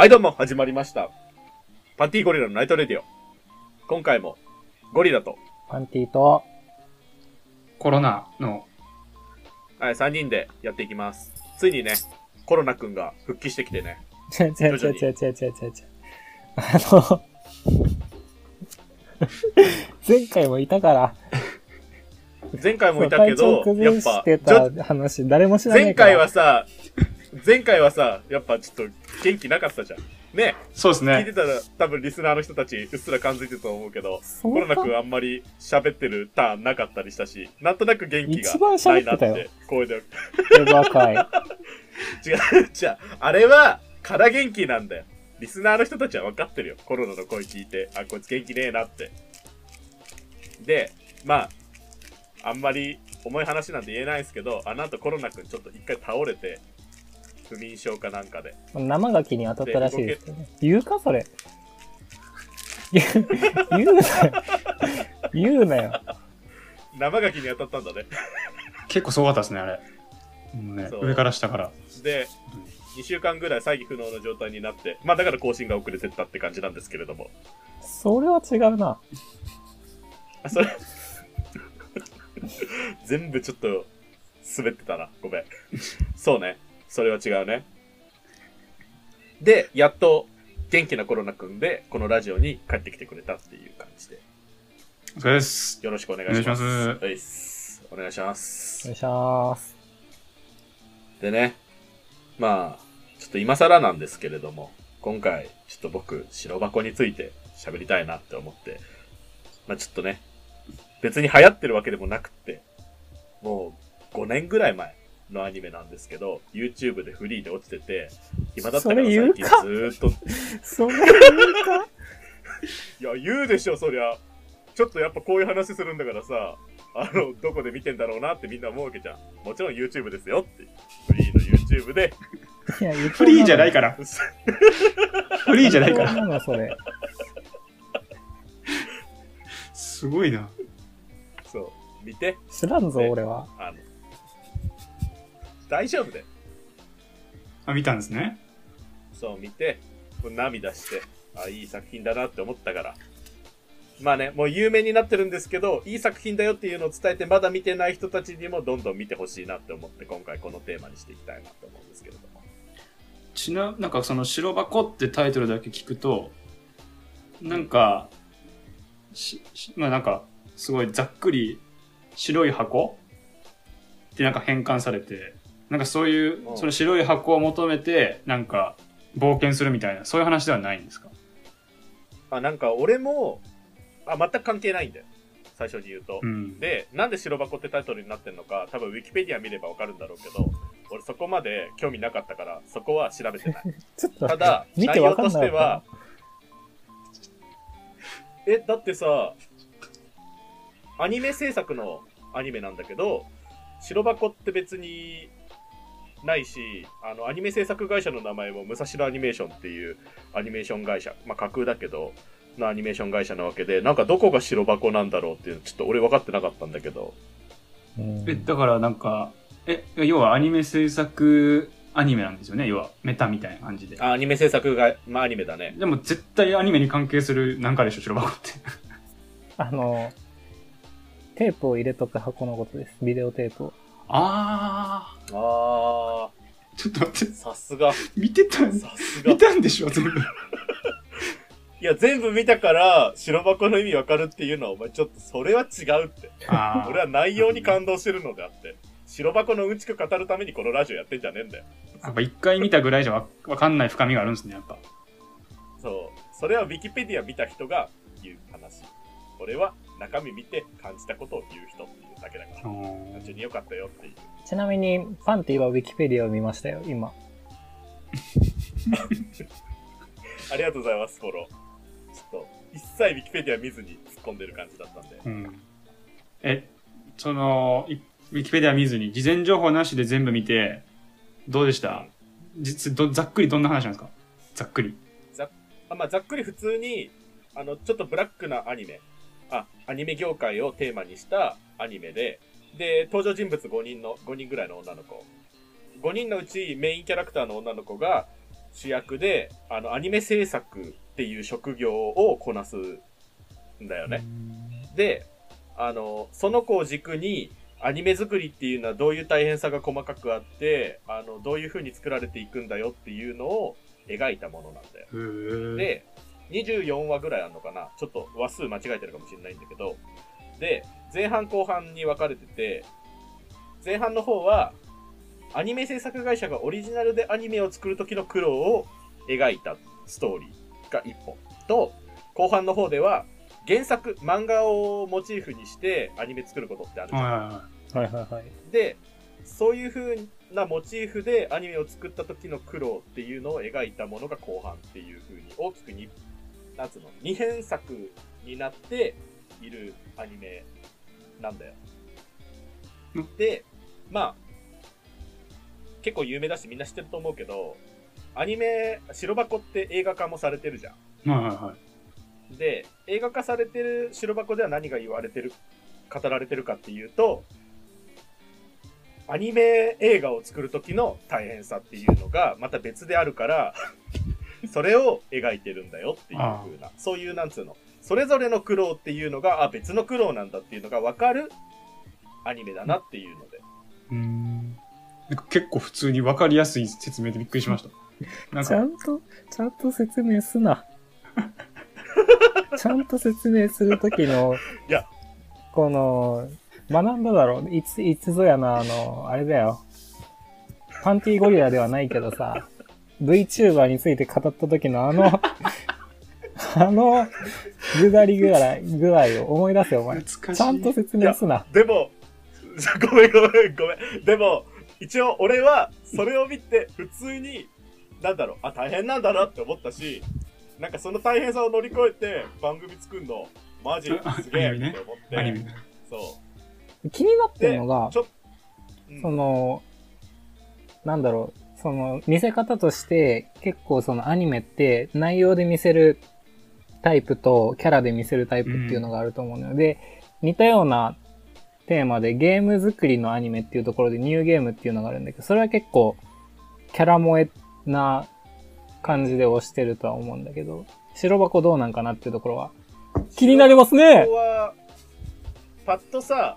はい、どうも、始まりました。パンティーゴリラの Night Radio。今回も、ゴリラと、パンティと、コロナの、はい、3人でやっていきます。ついにね、コロナくんが復帰してきてね。違う違う違う違う違う違う違う。あの、前回もいたから、前回もいたけど、やっぱ、体調崩してちょた話、誰も知らない前。回はさ、前回はさ、やっぱちょっと元気なかったじゃん。ね、そうですね。聞いてたら多分リスナーの人たちうっすら感づいてたと思うけど、コロナくんあんまり喋ってるターンなかったりしたし、なんとなく元気一番がないなって声で。違う、エバー会。じゃあ、あれは、から元気なんだよ。リスナーの人たちは分かってるよ。コロナの声聞いて、あ、こいつ元気ねえなって。で、まあ、あんまり重い話なんて言えないですけど、あの後コロナくんちょっと一回倒れて、不眠症かなんかで。生牡蠣に当たったらしいですけどね。言うかそれ。言うなよ。言うなよ。生牡蠣に当たったんだね。結構すごかったですね、あれ。もうねそう上から下から。で、2週間ぐらい再起不能の状態になって、まあだから更新が遅れてったって感じなんですけれども。それは違うな。あ、それ、全部ちょっと滑ってたな。ごめん。そうね。それは違うね。で、やっと元気なコロナくんで、このラジオに帰ってきてくれたっていう感じで。お疲れです。よろしくお願いします。お願いしますお願いします。お願いします。でね、まあ、ちょっと今更なんですけれども、今回、ちょっと僕、白箱について喋りたいなって思って、まあちょっとね、別に流行ってるわけでもなくって、もう5年ぐらい前のアニメなんですけど、YouTube でフリーで落ちてて、今だったか？ら最近ずーっと、い それ言うか？や、言うでしょ、そりゃ。ちょっとやっぱこういう話するんだからさ、あの、どこで見てんだろうなってみんな思うわけじゃん。もちろん YouTube ですよって。フリーの YouTube で、いや、フリーじゃないから。フリーじゃないから。それ。すごいな。そう、見て、知らんぞ、俺は。あの、大丈夫で。あ、見たんですね。そう、見て、涙して、あ、いい作品だなって思ったから。まあね、もう有名になってるんですけど、いい作品だよっていうのを伝えて、まだ見てない人たちにもどんどん見てほしいなって思って、今回このテーマにしていきたいなと思うんですけれども。ちな、なんかその白箱ってタイトルだけ聞くと、なんか、し、しまあなんか、すごいざっくり白い箱ってなんか変換されて、なんかそういうう、んその白い箱を求めて、なんか冒険するみたいな、そういう話ではないんですか？あ、なんか俺も、あ、全く関係ないんだよ。最初に言うと。うん。で、なんで白箱ってタイトルになってんのか、多分ウィキペディア見ればわかるんだろうけど、俺そこまで興味なかったから、そこは調べてない。ちょっと、ただ、見てわかんなかった内容としては。え、だってさ、アニメ制作のアニメなんだけど、白箱って別にないし、あの、アニメ制作会社の名前も武蔵野アニメーションっていうアニメーション会社、まあ架空だけど、のアニメーション会社なわけで、なんかどこが白箱なんだろうっていうのちょっと俺分かってなかったんだけど、うんえ、だからなんか、え、要はアニメ制作アニメなんですよね？要はメタみたいな感じで。あアニメ制作が、まあアニメだね。でも絶対アニメに関係するなんかでしょ、白箱って。あの、テープを入れとく箱のことです。ビデオテープを。ああー。ちょっと待ってー、、さすが、見てたんさすが見。たんでしょ、全部。いや、全部見たから、白箱の意味わかるっていうのは、お前ちょっとそれは違うって。あ俺は内容に感動してるのであって、白箱のうんちく語るためにこのラジオやってんじゃねえんだよ。やっぱ一回見たぐらいじゃわわかんない深みがあるんですね、やっぱ。そう。それはウィキペディア見た人が言う話。俺は中身見て感じたことを言う人っていうだけだから。単純に良かったよっていう。ちなみに、パンティはウィキペディアを見ましたよ、今。ありがとうございます、フォロー。ちょっと、一切ウィキペディア見ずに突っ込んでる感じだったんで。うん。え、その、いウィキペディア見ずに、事前情報なしで全部見て、どうでした？実どざっくりどんな話なんですか？ざっくり。あまあ、ざっくり普通に、あの、ちょっとブラックなアニメ。あ、アニメ業界をテーマにしたアニメで、で、登場人物5人の、5人ぐらいの女の子。5人のうちメインキャラクターの女の子が、主役で、あの、アニメ制作っていう職業をこなすんだよね。で、あの、その子を軸に、アニメ作りっていうのはどういう大変さが細かくあって、あの、どういう風に作られていくんだよっていうのを描いたものなんだよ。で、24話ぐらいあるのかな？ちょっと話数間違えてるかもしれないんだけど、で、前半後半に分かれてて、前半の方は、アニメ制作会社がオリジナルでアニメを作る時の苦労を描いたストーリーが1本と、後半の方では、原作、漫画をモチーフにしてアニメ作ることってあるじゃん。はいはいはい。はい。で、そういう風なモチーフでアニメを作った時の苦労っていうのを描いたものが後半っていう風に大きくに、なんつうの、二編作になっているアニメなんだようん。で、まあ、結構有名だしみんな知ってると思うけど、アニメ、白箱って映画化もされてるじゃん。はいはいはい。で、映画化されてる白箱では何が言われてる、語られてるかっていうと、アニメ映画を作る時の大変さっていうのがまた別であるから、それを描いてるんだよっていう風な、そういうなんつうの、それぞれの苦労っていうのが、あ、別の苦労なんだっていうのがわかるアニメだなっていうので。うーん。なんか結構普通に分かりやすい説明でびっくりしました。なんちゃか、んと、ちゃんと説明すな。ちゃんと説明するときの、いやこの、学んだだろう。いつ、いつぞやな、あの、あれだよ。パンティーゴリラではないけどさ、VTuber について語った時のあの、あの、ぐだり具合具合を思い出せよ、お前。ちゃんと説明すな。でも、ごめんごめんごめん。でも、一応俺はそれを見て普通に、なんだろう、あ、大変なんだなって思ったし、なんかその大変さを乗り越えて番組作るの、マジすげえって思って。アニメ。そう。気になってで、るのがち、ょっうんその、なんだろう、その、見せ方として、結構そのアニメって内容で見せるタイプとキャラで見せるタイプっていうのがあると思うので、似たようなテーマでゲーム作りのアニメっていうところでニューゲームっていうのがあるんだけど、それは結構キャラ萌えな感じで押してるとは思うんだけど、白箱どうなんかなっていうところは気になりますね、パッとさ、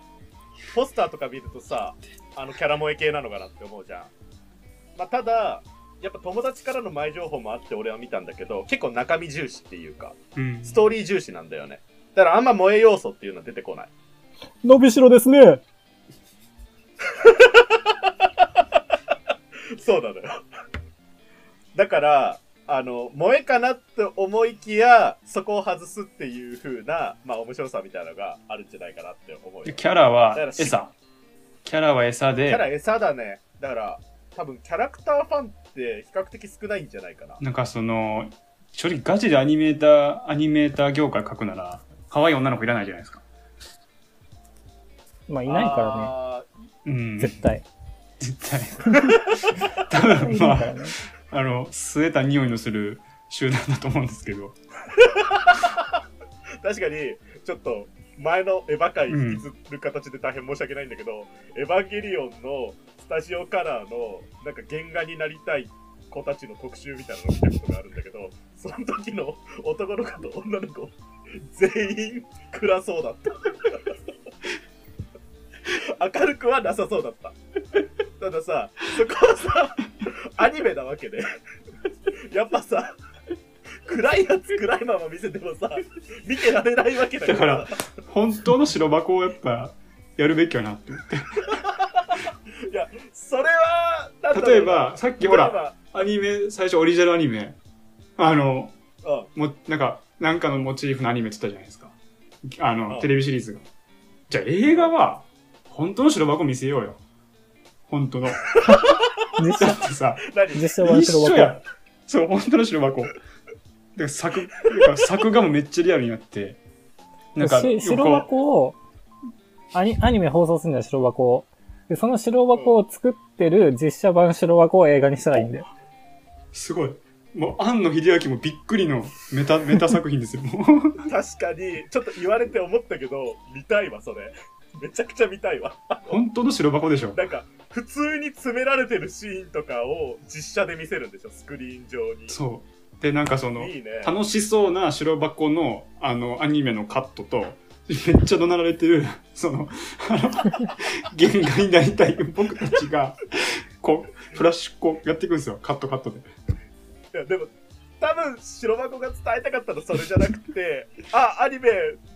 ポスターとか見るとさ、あのキャラ萌え系なのかなって思うじゃん。まあ、ただ、やっぱ友達からの前情報もあって俺は見たんだけど、結構中身重視っていうか、うん。ストーリー重視なんだよね。だからあんま萌え要素っていうのは出てこない。伸びしろですね そうなのよ。だから、あの、萌えかなって思いきや、そこを外すっていう風な、まあ面白さみたいなのがあるんじゃないかなって思うキャラは餌。キャラは餌で、キャラ餌だね。だから、多分キャラクターファンって比較的少ないんじゃないかな。なんかその、正直ガチでアニメーター、アニメーター業界書くなら、可愛い女の子いらないじゃないですか。まあいないかららうん。ね、絶対。絶対。多分まあ、ね。あの、据えた匂いのする集団だと思うんですけど。確かに、ちょっと、前のエヴァ界引きずる形で大変申し訳ないんだけど、エヴァンゲリオンのスタジオカラーの、なんか原画になりたい子たちの特集みたいなのを見たことがあるんだけど、その時の男の子と女の子、全員暗そうだった。明るくはなさそうだった。たださ、そこはさ、アニメなわけで、やっぱさ、暗いやつ暗いまま見せてもさ、見てられないわけだから。だ本当の白箱をやっぱ、やるべきやなって思って。それは、なんだろうな例えば、さっきほら、アニメ、最初オリジナルアニメ、あの、うん。も、なんか、なんかのモチーフのアニメって言ったじゃないですか。あうの、んテレビシリーズが。じゃあ映画は、本当の白箱見せようよ。本当の。だ実写、ってさ、何？実写版一白箱。緒やん。そう、本当の白箱。で、作、だから作画もめっちゃリアルになって、なんか、し白箱をアニ、アニメ放送するんだよ、白箱を。で、その白箱を作ってる実写版白箱を映画にしたらいいんだよ。すごい。もう、庵野秀明もびっくりのメタ、メタ作品ですよ。確かに、ちょっと言われて思ったけど、見たいわ、それ。めちゃくちゃ見たいわ。本当の白箱でしょ。なんか、普通に詰められてるシーンとかを実写で見せるんでしょ、スクリーン上に。そう。で、なんかその、いいね。楽しそうな白箱の、あの、アニメのカットと、めっちゃ怒鳴られてる、その、あの、限界になりたい僕たちが、こう、フラッシュこうやっていくんですよ。カットカットで。いや、でも、多分、白箱が伝えたかったのそれじゃなくて、あ、アニメ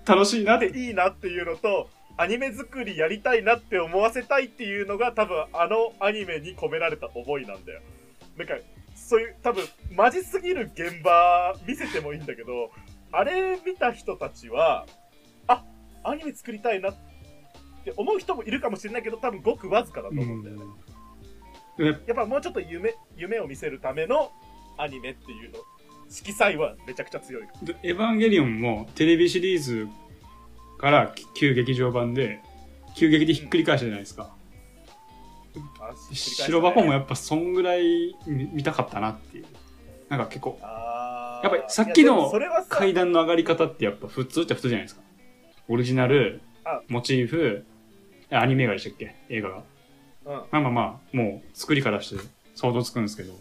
楽しいなって。でいいなっていうのと、アニメ作りやりたいなって思わせたいっていうのが多分あのアニメに込められた思いなんだよ。なんか、そういう、多分、マジすぎる現場見せてもいいんだけど、あれ見た人たちは、あ、アニメ作りたいなって思う人もいるかもしれないけど、多分ごくわずかだと思うんだよね。でやっぱもうちょっと夢、夢を見せるためのアニメっていうの、色彩はめちゃくちゃ強い。でエヴァンゲリオンもテレビシリーズから旧劇場版で、旧劇でひっくり返したじゃないですか。あ白箱もやっぱそんぐらい見見たかったなっていう。なんか結構、やっぱりさっきの階段の上がり方ってやっぱ普通っちゃ普通じゃないですか。オリジナルあ、モチーフ、アニメ映画でしたっけ？映画が。うん、まあまあまあ、もう作りからして想像つくんですけど、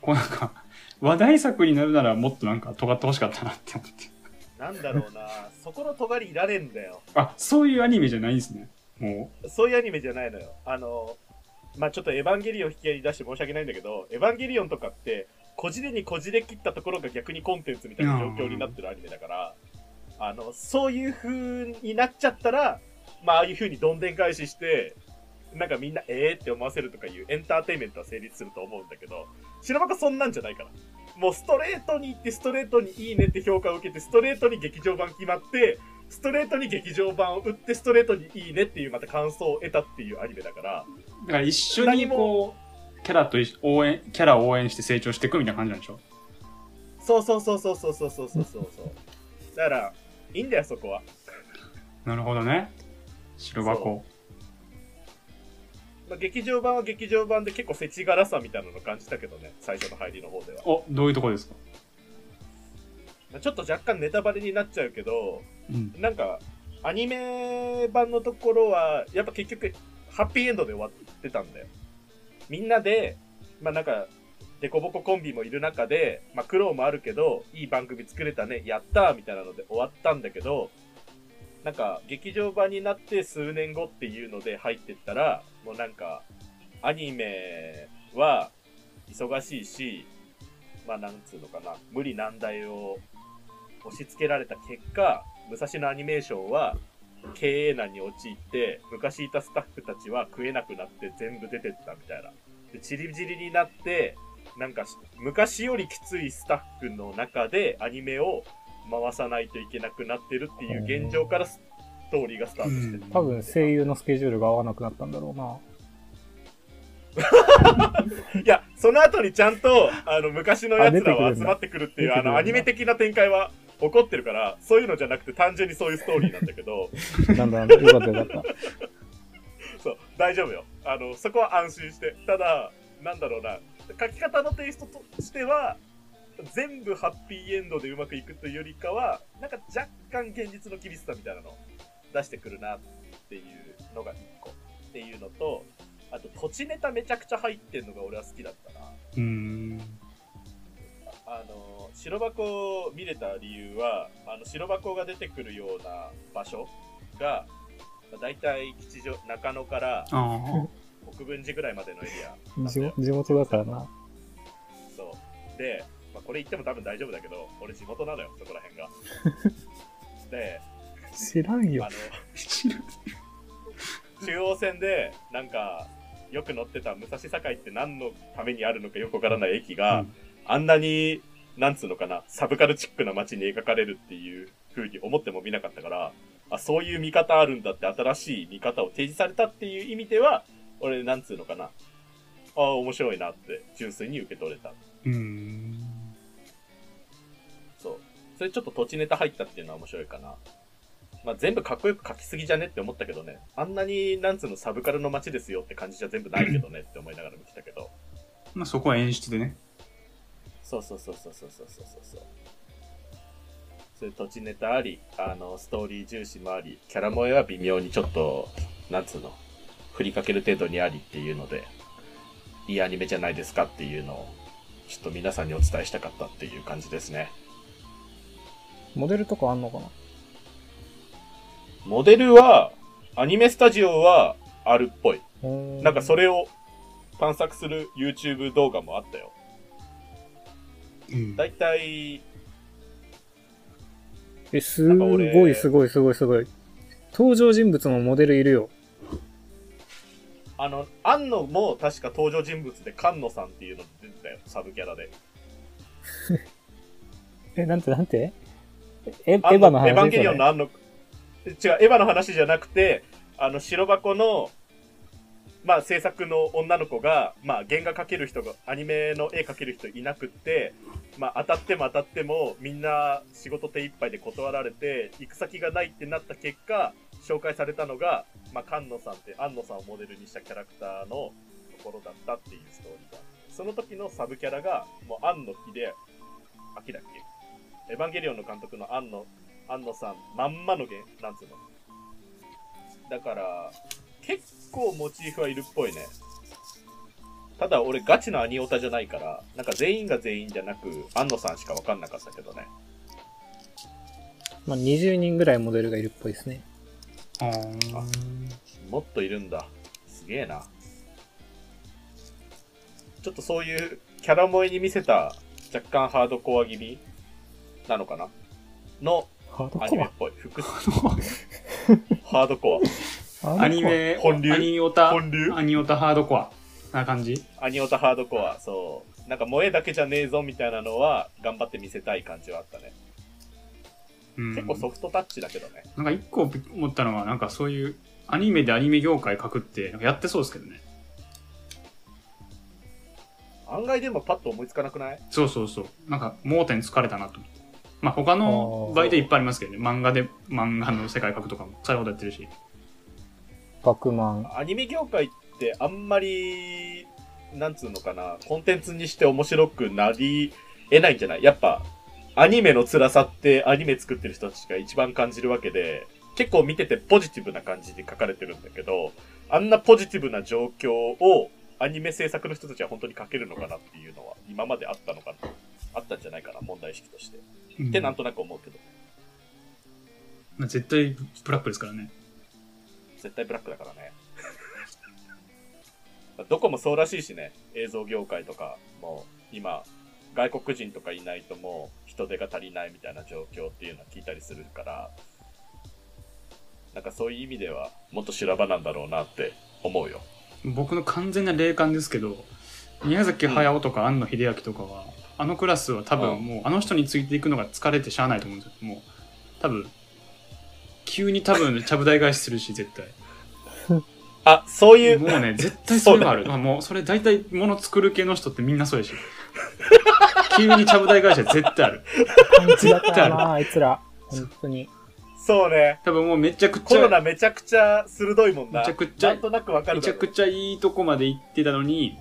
こうなんか、話題作になるならもっとなんか尖ってほしかったなって思って。なんだろうな、そこの尖りいらねえんだよ。あ、そういうアニメじゃないんですね。もそういうアニメじゃないのよ。あの、まあ、ちょっとエヴァンゲリオン引き合いに出して申し訳ないんだけど、エヴァンゲリオンとかって、こじれにこじれ切ったところが逆にコンテンツみたいな状況になってるアニメだから、あの、そういう風になっちゃったら、まあ、ああいう風にどんでん返しして、なんかみんな、えー？って思わせるとかいうエンターテインメントは成立すると思うんだけど、白箱そんなんじゃないから。もうストレートに行って、ストレートにいいねって評価を受けて、ストレートに劇場版決まって、ストレートに劇場版を打って、ストレートにいいねっていうまた感想を得たっていうアニメだから、う、だから一緒にこう、キャラと応援、キャラを応援して成長していくみたいな感じなんでしょ？そうそうそうそうそうそうそうそうそう。だから、いいんだよ、そこは。なるほどね。白箱。まあ、劇場版は劇場版で結構世知辛さみたいなの感じたけどね、最初の入りの方では。お、どういうとこですか？まあ、ちょっと若干ネタバレになっちゃうけど、うん。なんか、アニメ版のところは、やっぱ結局、ハッピーエンドで終わってたんだよ。みんなで、まあなんか、デコボココンビもいる中で、まあ苦労もあるけど、いい番組作れたね、やったーみたいなので終わったんだけど、なんか、劇場版になって数年後っていうので入ってったら、もうなんか、アニメは忙しいし、まあなんつうのかな、無理難題を押し付けられた結果、武蔵野アニメーションは経営難に陥って、昔いたスタッフたちは食えなくなって全部出てったみたいな。で、チリチリになって、なんかし昔よりきついスタッフの中でアニメを回さないといけなくなってるっていう現状からストーリーがスタートしてる。多分声優のスケジュールが合わなくなったんだろうな。いや、その後にちゃんと、あの、昔の奴らは集まってくるっていう、あの、アニメ的な展開は起こってるから、そういうのじゃなくて単純にそういうストーリーなんだけど、なんだなんだ、よかったよかった。そう、大丈夫よ。あの、そこは安心して。ただ、なんだろうな、書き方のテイストとしては、全部ハッピーエンドでうまくいくというよりかは、なんか若干現実の厳しさみたいなのを出してくるなっていうのが一個。っていうのと、あと土地ネタめちゃくちゃ入ってんのが俺は好きだったな。うーん。あの、白箱を見れた理由は、あの、白箱が出てくるような場所が、まあ大体吉祥、中野から。国分寺ぐらいまでのエリア。地地元だからな。そう。で、まあ、これ言っても多分大丈夫だけど、俺地元なのよ、そこら辺が。で、知らんよあ。の、中央線で、なんか、よく乗ってた武蔵境って何のためにあるのかよくわからない駅が、うんあんなに、なんつうのかな、サブカルチックな街に描かれるっていう風に思ってもみなかったから、あ、そういう見方あるんだって新しい見方を提示されたっていう意味では、俺、なんつうのかな、あ面白いなって純粋に受け取れた。うーん。そう。それちょっと土地ネタ入ったっていうのは面白いかな。まあ、全部かっこよく書きすぎじゃねって思ったけどね。あんなに、なんつうの、サブカルの街ですよって感じじゃ全部ないけどねって思いながら見てたけど。まあそこは演出でね。そうそうそうそうそうそうそうそう。そういう土地ネタあり、あの、ストーリー重視もあり、キャラ萌えは微妙にちょっと、なんつうの、振りかける程度にありっていうので、いいアニメじゃないですかっていうのを、ちょっと皆さんにお伝えしたかったっていう感じですね。モデルとかあんのかな？モデルは、アニメスタジオはあるっぽい。なんかそれ。れを探索する YouTube 動画もあったよ。うんだいたい、え、すごいすごいすごいすごい。登場人物のモデルいるよ。あの、庵野も確か登場人物で菅野さんっていうの出てたよ、サブキャラで。え、なんてなんて？えエヴァの話エヴァンゲリオンその違う、エヴァの話じゃなくて、あの、白箱の、まあ、制作の女の子が、まあ、原画描ける人が、アニメの絵描ける人いなくって、まあ、当たっても当たっても、みんな仕事手一杯で断られて、行く先がないってなった結果、紹介されたのが、まあ、菅野さんって、庵野さんをモデルにしたキャラクターのところだったっていうストーリーが。その時のサブキャラが、もう庵野秀明だっけ？エヴァンゲリオンの監督の庵野、庵野さん、まんまのげ、なんつうの。だから、結構モチーフはいるっぽいね。ただ俺ガチのアニオタじゃないから、なんか全員が全員じゃなく、庵野さんしかわかんなかったけどね。まあ、20人ぐらいモデルがいるっぽいですね。あーもっといるんだ。すげえな。ちょっとそういうキャラ萌えに見せた若干ハードコア気味なのかな？のハードア？ニメっコぽい。複数 ハードコアア？ニメ、本流？アニオタ、本流？アニオタハードコアな感じ？ア。アニオタハードコア、そう。なんか萌えだけじゃねえぞみたいなのは頑張って見せたい感じはあったね。うん結構ソフトタッチだけどね。なんか一個思ったのは、なんかそういうアニメでアニメ業界書くって、なんかやってそうですけどね。案外でもパッと思いつかなくない？そうそうそう。なんか盲点疲れたなと思って。まあ他の媒体いっぱいありますけどね。漫画で、漫画の世界書くとかも、そういうことやってるし。バクマン。アニメ業界ってあんまり、なんつうのかな、コンテンツにして面白くなり得ないんじゃない？やっぱ、アニメの辛さってアニメ作ってる人たちが一番感じるわけで、結構見ててポジティブな感じで書かれてるんだけど、あんなポジティブな状況をアニメ制作の人たちは本当に書けるのかなっていうのは今まであったのかなあったんじゃないかな、問題意識として。ってなんとなく思うけど、まあ絶対ブラックですからね。絶対ブラックだからね。どこもそうらしいしね、映像業界とかも今、外国人とかいないともう人手が足りないみたいな状況っていうのは聞いたりするから、なんかそういう意味ではもっと修羅場なんだろうなって思うよ。僕の完全な霊感ですけど、宮崎駿とか庵野秀明とかは、あのクラスは多うん分もうあの人についていくのが疲れてしゃあないと思うんですよ。もう、多分、急に多分ちゃぶ台返しするし、絶対。あ、そういう、もうね、絶対それがある。まあもう、それ大体物作る系の人ってみんなそうやし。急にちゃぶ台返しは絶対ある。パンチだったよな、あいつら。本当に。そうね。多分もうめちゃくちコロゃ、ナめちゃくちゃ鋭いもんな。めちゃくちゃなんとなくわかるめちゃくちゃいいとこまで行ってたのに、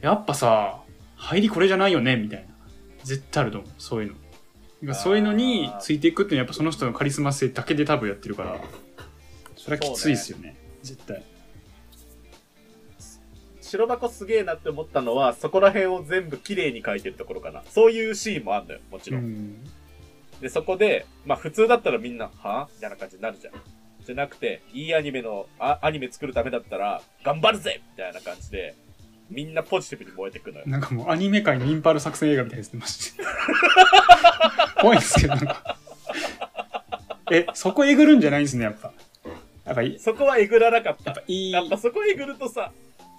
やっぱさ、入りこれじゃないよね、みたいな。絶対あると思う、そういうの。なんかそういうのについていくっていうのはやっぱその人のカリスマ性だけで多分やってるから、それはきついですよね、絶対。白箱すげえなって思ったのは、そこら辺を全部綺麗に描いてるところかな。そういうシーンもあるんだよ、もちろん。うん。で、そこで、まあ普通だったらみんな、は？みたいな感じになるじゃん。じゃなくて、いいアニメの、あアニメ作るためだったら、頑張るぜみたいな感じで、みんなポジティブに燃えてくのよ。なんかもうアニメ界のインパール作戦映画みたいですね、マジで。怖いんですけど、なんか。え、そこえぐるんじゃないんですね、やっぱ。やっぱいい、そこはえぐらなかったやっ。ぱいい。やっぱそこえぐるとさ、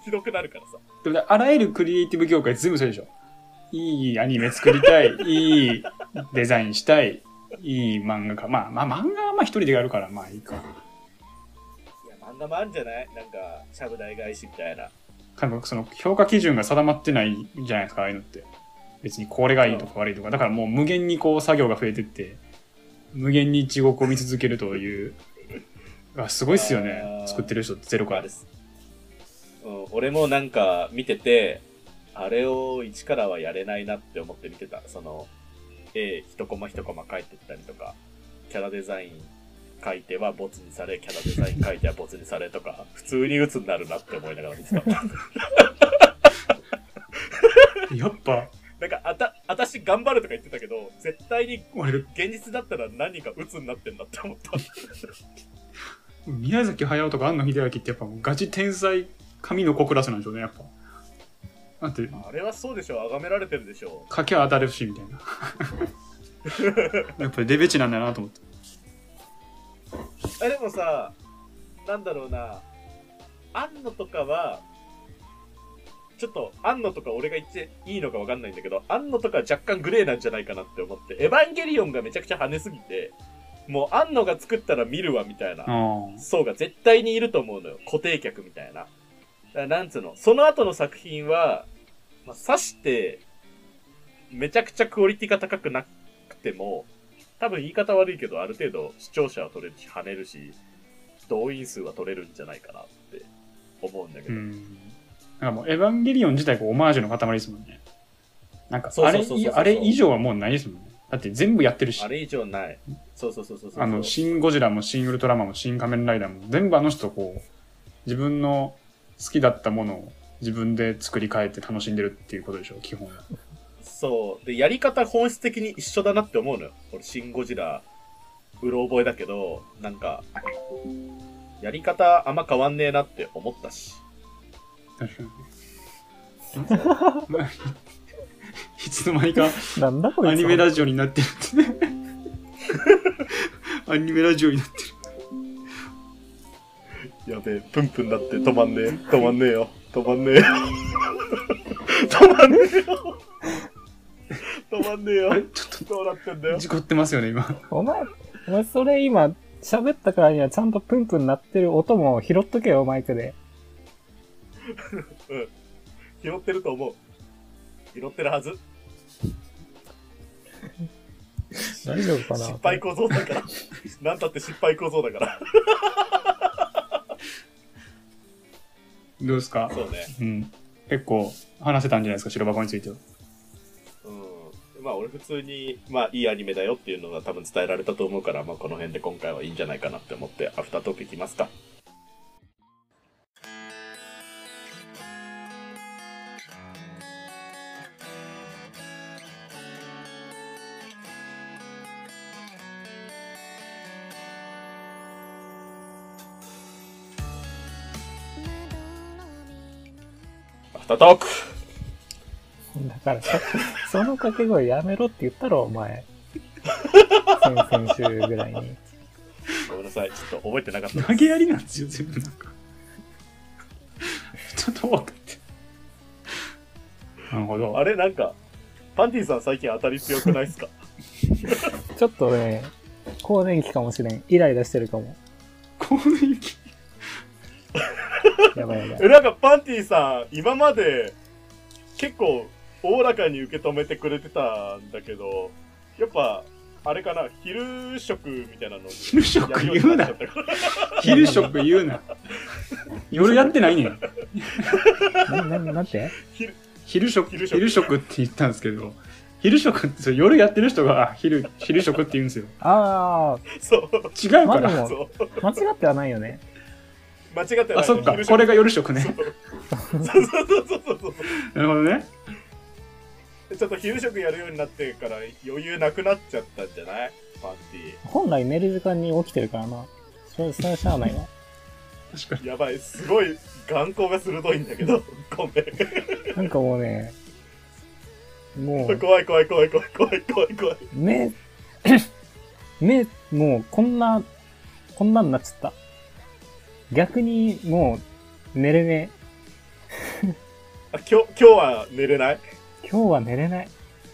ひどくなるからさ。でもあらゆるクリエイティブ業界全部そうでしょ。いいアニメ作りたい、いいデザインしたい、いい漫画か。まあ、まあ漫画はまあ一人でやるからまあいいか。いや、漫画もあるんじゃない？なんか、しゃぶ台返しみたいな。なんかその評価基準が定まってないじゃないですか、ああいうのって。別にこれがいいとか悪いとか。だからもう無限にこう作業が増えてって、無限に地獄を見続けるという。あすごいっすよね作ってる人ってゼロから。です。うん、俺もなんか見てて、あれを一からはやれないなって思って見てた。その、絵一コマ一コマ描いてったりとか、キャラデザイン書いてはボツにされ、キャラデザイン書いてはボツにされとか、普通に鬱になるなって思いながら見てた。やっぱ、なんか、あた、私頑張るとか言ってたけど、絶対に俺、現実だったら何か鬱になってんだって思った。宮崎駿とか庵野秀明ってやっぱガチ天才神の子クラスなんでしょうね、やっぱ。だって、あれはそうでしょう、崇められてるでしょ書きゃ当たるし、みたいな。やっぱりレベチなんだなと思って。う。え、でもさ、なんだろうな、安野とかは、ちょっと、安野とか俺が言っていいのかわかんないんだけど、安野とかは若干グレーなんじゃないかなって思って、エヴァンゲリオンがめちゃくちゃ跳ねすぎて、もう安野が作ったら見るわみたいなあ層が絶対にいると思うのよ。固定客みたいな。なんつうの、その後の作品は、まあ、刺して、めちゃくちゃクオリティが高くなくても、多分言い方悪いけど、ある程度視聴者は取れるし、跳ねるし、動員数は取れるんじゃないかなって思うんだけど。うん。なんかもう、エヴァンゲリオン自体こうオマージュの塊ですもんね。なんか、あれあれ以上はもうないですもんね。だって全部やってるしあ。れ以上ない。そうそうそうそうそう。あの、シン・ゴジラもシン・ウルトラマンもシン・仮面ライダーも全部あの人こう、自分の好きだったものを自分で作り変えて楽しんでるっていうことでしょ、基本は。そう。で、やり方本質的に一緒だなって思うのよ。俺、シン・ゴジラ、うろ覚えだけど、なんか、やり方あんま変わんねえなって思ったし。確かに。まあいつの間にかなんだこ。アニメラジオになってるって。アニメラジオになってる。やべえ、プンプンだって止まんねえ。止まんねえよ。止まんねえよ。止まんねえよ。止まんねえよ。ちょっどうなってんだよと。事故ってますよね、今。お前、お前それ今、喋ったからにはちゃんとプンプン鳴ってる音も拾っとけよ、マイクで。拾ってると思う。拾ってるはず。大丈夫かな？失敗構造だから。なんたって失敗構造だから。どうですか？そうね。うん。結構話せたんじゃないですか、白箱については。うん。まあ俺普通に、まあいいアニメだよっていうのが多分伝えられたと思うから、まあこの辺で今回はいいんじゃないかなって思って、アフタートークいきますか。トークだからさ、その掛け声やめろって言ったろ、お前。先々週ぐらいに。ごめんなさい。ちょっと覚えてなかった。投げやりなんですよ、全部なんか。ちょっと分かって。なるほど。あれなんか、パンティさん最近当たり強くないっすか？ちょっとね、更年期かもしれん。イライラしてるかも。更年期？やばいやばい。え、なんかパンティさん、今まで結構おおらかに受け止めてくれてたんだけど、やっぱ、あれかな、昼食みたいなの昼食言うな。昼食言うな。夜やってないねん。な、な、なんて？昼昼食、昼昼食食って言ったんですけど、昼食って夜やってる人があ昼、昼食って言うんですよ。あそう、違うから。ま。あ、間違ってはないよね。間違ってない。あ、そっか。これが夜食ね。そうそうそうそうそう。なるほどね。ちょっと昼食やるようになってから余裕なくなっちゃったんじゃない？パンテ本来寝る時間に起きてるからな。それ、それはしゃあないな。確かに。ィ。やばい、すごい眼光が鋭いんだけど、ごめん。なんかもうね、もう、怖い怖い怖い怖い怖い怖い怖い。目、目、もうこんな、こんなんなっちゃった。逆にもう寝れねあ 今日、今日は寝れない？え。今日は寝れない。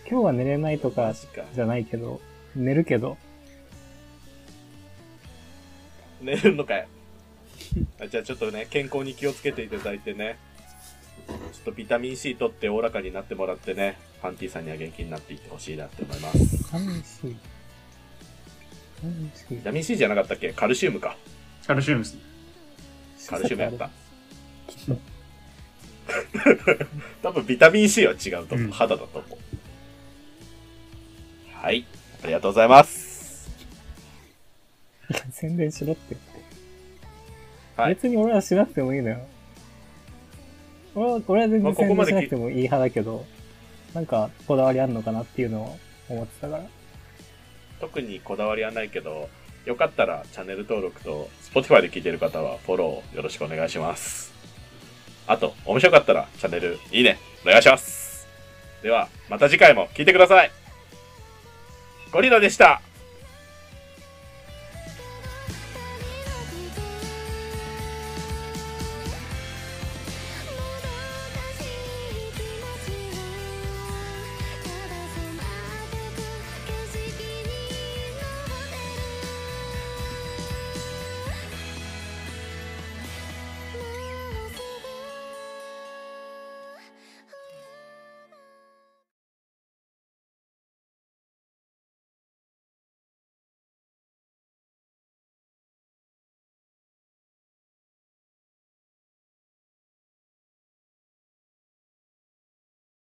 今日は寝れないとかマジか。じゃないけど、寝るけど。寝るのかよ。あじゃあちょっとね、健康に気をつけていただいてね。ちょっとビタミン C 取っておおらかになってもらってね、パンティさんには元気になっていってほしいなって思います。寂しい。寂しいビ。タミン C じゃなかったっけ？カルシウムか。カルシウムですね。カルシウムやった？多分ビタミン C は違うと思う。うん肌だと思う。はい。ありがとうございます。や、宣伝しろって。はい別に俺はしなくてもいいのよ。俺は、俺は全まあ然宣伝しなくてもいい派だけど、なんか、こだわりあんのかなっていうのを思ってたから。特にこだわりはないけど、よかったらチャンネル登録と Spotify で聞いてる方はフォローよろしくお願いします。あと、面白かったらチャンネルいいね、お願いします。では、また次回も聞いてください。ゴリラでした